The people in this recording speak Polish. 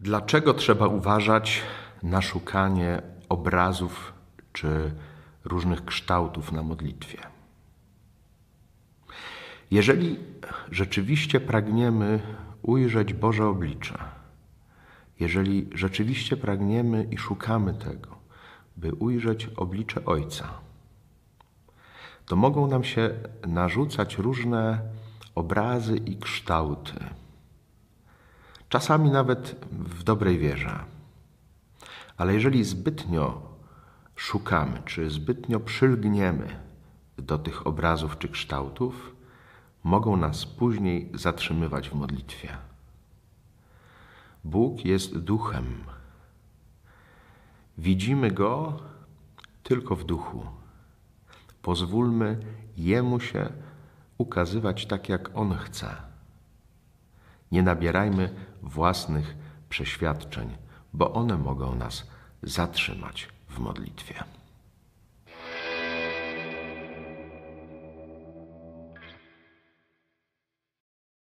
Dlaczego trzeba uważać na szukanie obrazów czy różnych kształtów na modlitwie? Jeżeli rzeczywiście pragniemy ujrzeć Boże oblicze, jeżeli rzeczywiście pragniemy i szukamy tego, by ujrzeć oblicze Ojca, to mogą nam się narzucać różne obrazy i kształty czasami nawet w dobrej wierze. Ale jeżeli zbytnio szukamy, czy zbytnio przylgniemy do tych obrazów czy kształtów, mogą nas później zatrzymywać w modlitwie. Bóg jest duchem. Widzimy go tylko w duchu. Pozwólmy Jemu się ukazywać tak, jak On chce. Nie nabierajmy własnych przeświadczeń, bo one mogą nas zatrzymać w modlitwie.